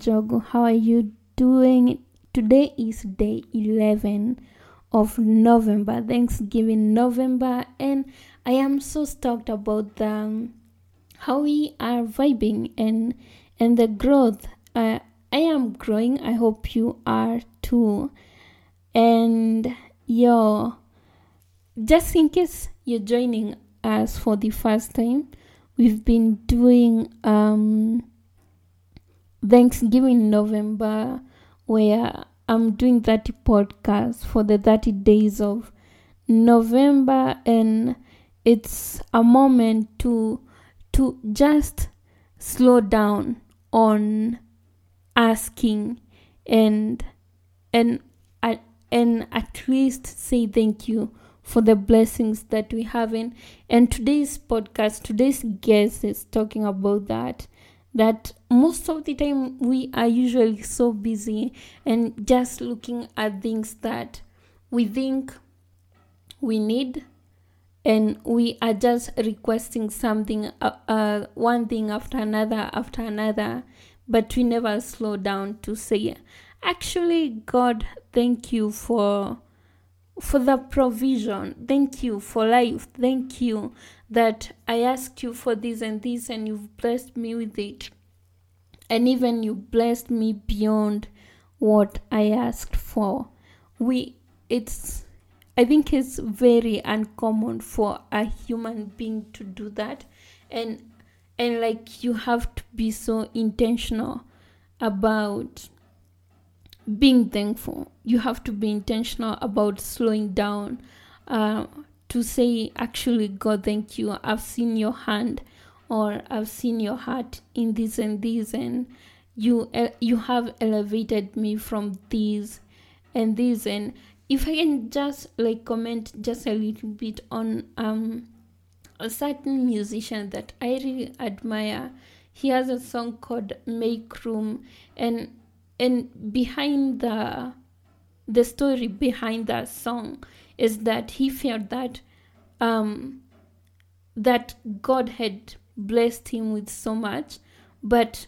Njogu. How are you doing? Today is day 11 of November, Thanksgiving November, and I am so stoked about the, um, how we are vibing and and the growth. Uh, I am growing. I hope you are too. And yo, just in case you're joining us for the first time, we've been doing um Thanksgiving November, where I'm doing 30 podcasts for the 30 days of November, and it's a moment to to just slow down on asking and and uh, and at least say thank you for the blessings that we have in. And today's podcast today's guest is talking about that that most of the time we are usually so busy and just looking at things that we think we need and we are just requesting something uh, uh, one thing after another after another but we never slow down to say actually god thank you for for the provision thank you for life thank you that I asked you for this and this, and you've blessed me with it. And even you blessed me beyond what I asked for. We, it's, I think it's very uncommon for a human being to do that. And, and like you have to be so intentional about being thankful. You have to be intentional about slowing down. Uh, to say, actually, God, thank you. I've seen your hand or I've seen your heart in this and this, and you uh, you have elevated me from this and this. And if I can just like comment just a little bit on um a certain musician that I really admire. He has a song called Make Room and and behind the the story behind that song is that he felt that um, that God had blessed him with so much, but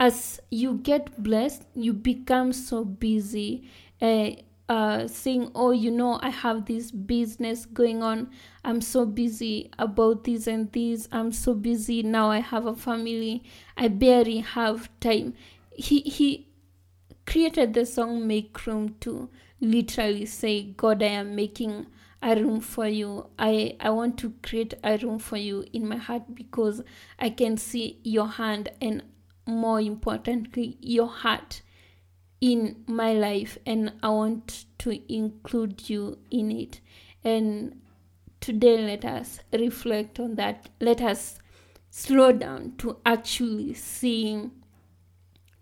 as you get blessed, you become so busy. Uh, uh, saying, Oh, you know, I have this business going on. I'm so busy about this and this. I'm so busy now. I have a family. I barely have time. He he created the song "Make Room" to literally say, God, I am making a room for you. I, I want to create a room for you in my heart because I can see your hand and more importantly, your heart in my life, and I want to include you in it. And today, let us reflect on that. Let us slow down to actually seeing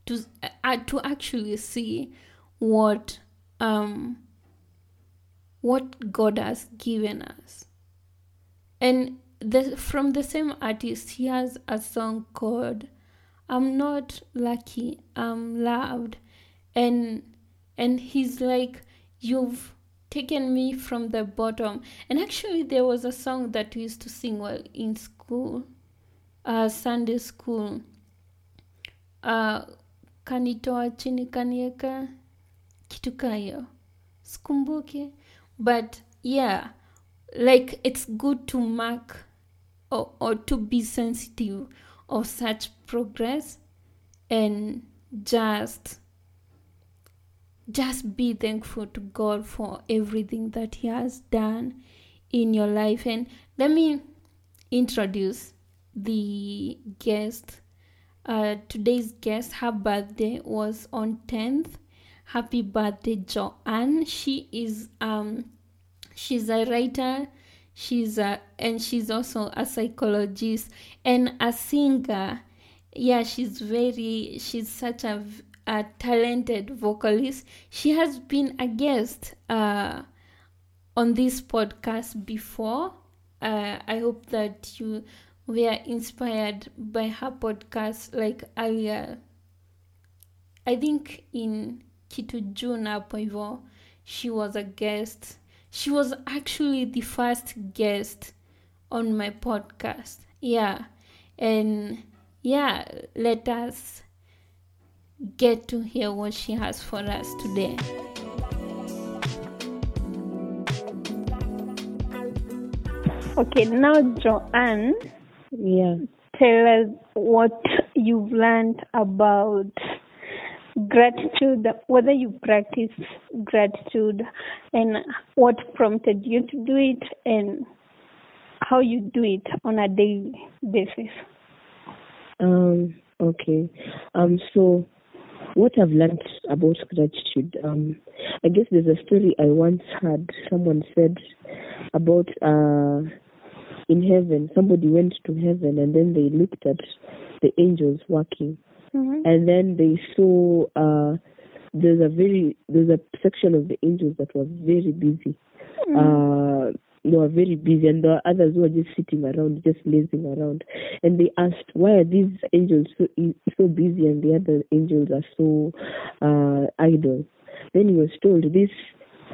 to uh, to actually see what um what God has given us. And the, from the same artist, he has a song called I'm Not Lucky, I'm Loved. And and he's like, You've taken me from the bottom. And actually there was a song that we used to sing while in school, uh, Sunday school. Uh, kanitoa chini kanieka kitu kayo sikumbuke but yeah like it's good to mark or, or to be sensitive of such progress and just just be thankful to God for everything that He has done in your life. And let me introduce the guest. Uh, today's guest, her birthday was on 10th happy birthday joanne. She is um she's a writer she's a and she's also a psychologist and a singer. Yeah she's very she's such a, a talented vocalist. She has been a guest uh on this podcast before. Uh, i hope that you were inspired by her podcast like earlier. I think in kitu hivyo she was a guest. She was actually the first guest on my podcast. Yeah. And yeah let us get to hear what she has for us today. Okay, now Joanne, Yeah. tell us what you've learned about gratitude, whether you practice gratitude, and what prompted you to do it, and how you do it on a daily basis. Um. Okay. Um. So, what I've learned about gratitude. Um. I guess there's a story I once heard. Someone said about uh, in heaven. Somebody went to heaven and then they looked at the angels working, Mm-hmm. and then they saw uh, there's a very there's a section of the angels that was very busy. Uh, they were very busy, and there were others who were just sitting around, just lazing around. And they asked, "Why are these angels so so busy, and the other angels are so uh, idle?" Then he was told, "This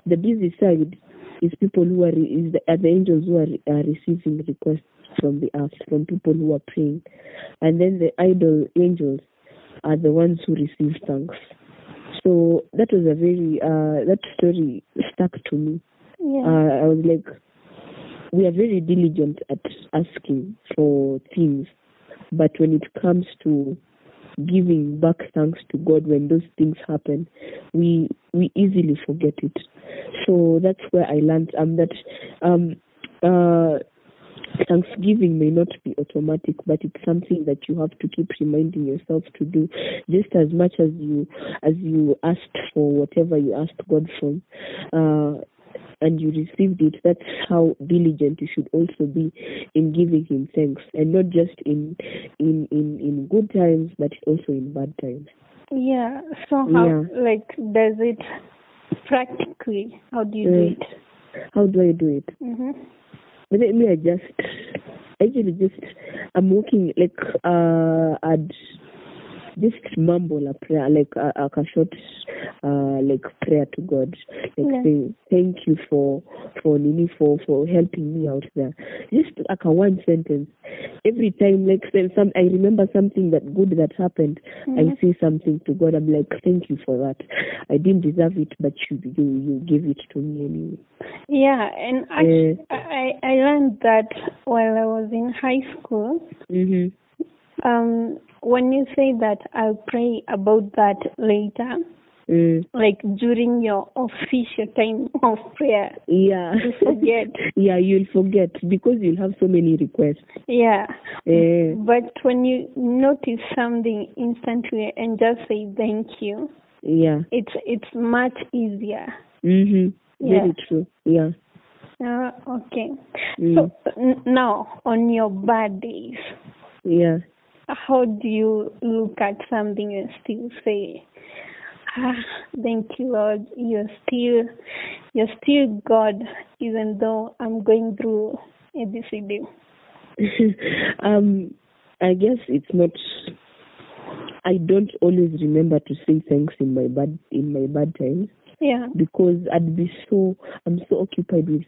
the busy side is people who are is the, are the angels who are, are receiving requests from the earth, from people who are praying, and then the idle angels are the ones who receive thanks." So that was a very uh, that story stuck to me Yeah. uh, I was like, we are very diligent at asking for things, but when it comes to giving back thanks to God when those things happen, we we easily forget it. So that's where I learned um that um uh Thanksgiving may not be automatic, but it's something that you have to keep reminding yourself to do, just as much as you as you asked for whatever you asked God from, uh, and you received it. That's how diligent you should also be in giving Him thanks, and not just in in in in good times, but also in bad times. Yeah. So how Yeah. like does it practically? How do you do Mm. it? How do I do it? Mm-hmm. But let me I just actually just I'm working like uh I'd just mumble a prayer like a, a a short uh like prayer to God like Yeah. saying thank you for for Nini for for helping me out there just like a one sentence every time like some I remember something that good that happened I Mhm. say something to God I'm like thank you for that I didn't deserve it but you you you give it to me anyway Yeah, and I, I I learned that while I was in high school. mhm Um, when you say that, I'll pray about that later, mm. like during your official time of prayer. Yeah. You forget. yeah, you'll forget because you'll have so many requests. Yeah, Eh, but when you notice something instantly and just say thank you, yeah. it's it's much easier. Mhm. Yeah. Very true. Yeah. Uh, okay. Mm. So n- now on your bad days, Yeah. How do you look at something and still say, ah, thank you, Lord, you're still, you're still God, even though I'm going through a ABCD. um, I guess it's not. I don't always remember to say thanks in my bad in my bad times Yeah. because I'd be so I'm so occupied with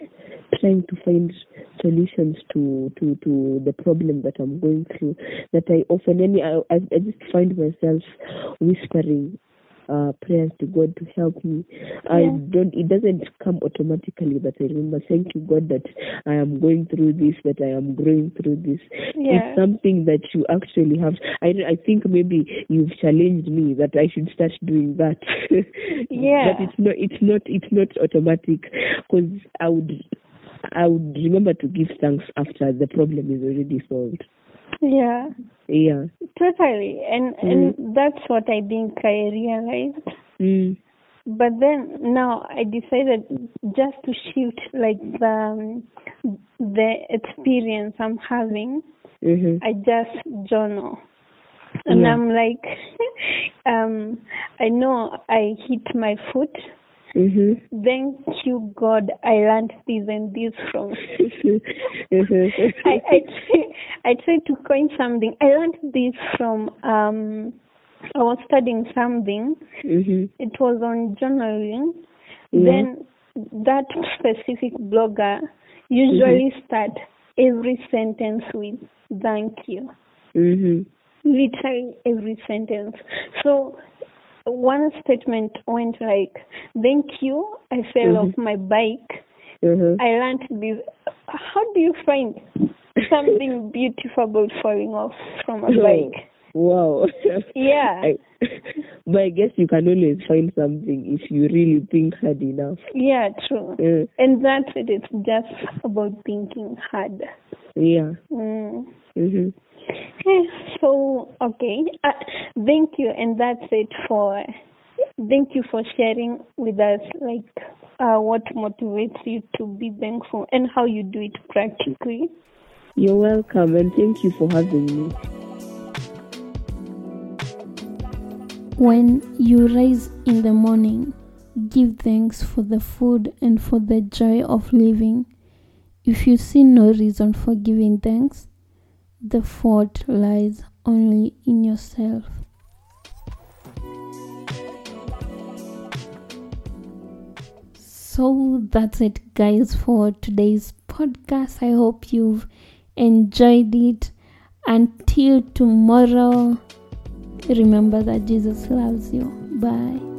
trying to find solutions to to to the problem that I'm going through that I often any I I, I just find myself whispering uh prayers to God to help me. I don't it doesn't come automatically but I remember thank you God that I am going through this that I am growing through this. Yeah. It's something that you actually have I I think maybe you've challenged me that I should start doing that. Yeah. but it's not it's not it's not automatic because I would I would remember to give thanks after the problem is already solved. Yeah. Yeah. Totally. And and that's what I think I realized. Mm. But then now I decided just to shift like the the experience I'm having. Mhm. I just journal. And Yeah. I'm like, um, I know I hit my foot. Mhm. Thank you, God. I learned this and this from. Mhm. I I try, I tried to coin something. I learned this from. Um, I was studying something. Mhm. It was on journaling. Yeah. Then that specific blogger usually Mm-hmm. start every sentence with "Thank you." Mhm. literally every sentence. So one statement went like, "Thank you, I fell off my bike. Uh-huh. I learned this." How do you find something beautiful about falling off from a bike? Wow. Yeah, I, but I guess you can always find something if you really think hard enough. yeah, true. Uh, And that's it. It's just about thinking hard. yeah. Mm. Eh, So okay, uh, thank you, and that's it for. Thank you for sharing with us, like uh, what motivates you to be thankful and how you do it practically. You're welcome and thank you for having me. When you rise in the morning, give thanks for the food and for the joy of living. If you see no reason for giving thanks, the fault lies only in yourself. So that's it, guys, for today's podcast. I hope you've enjoyed it. Until tomorrow, remember that Jesus loves you. Bye.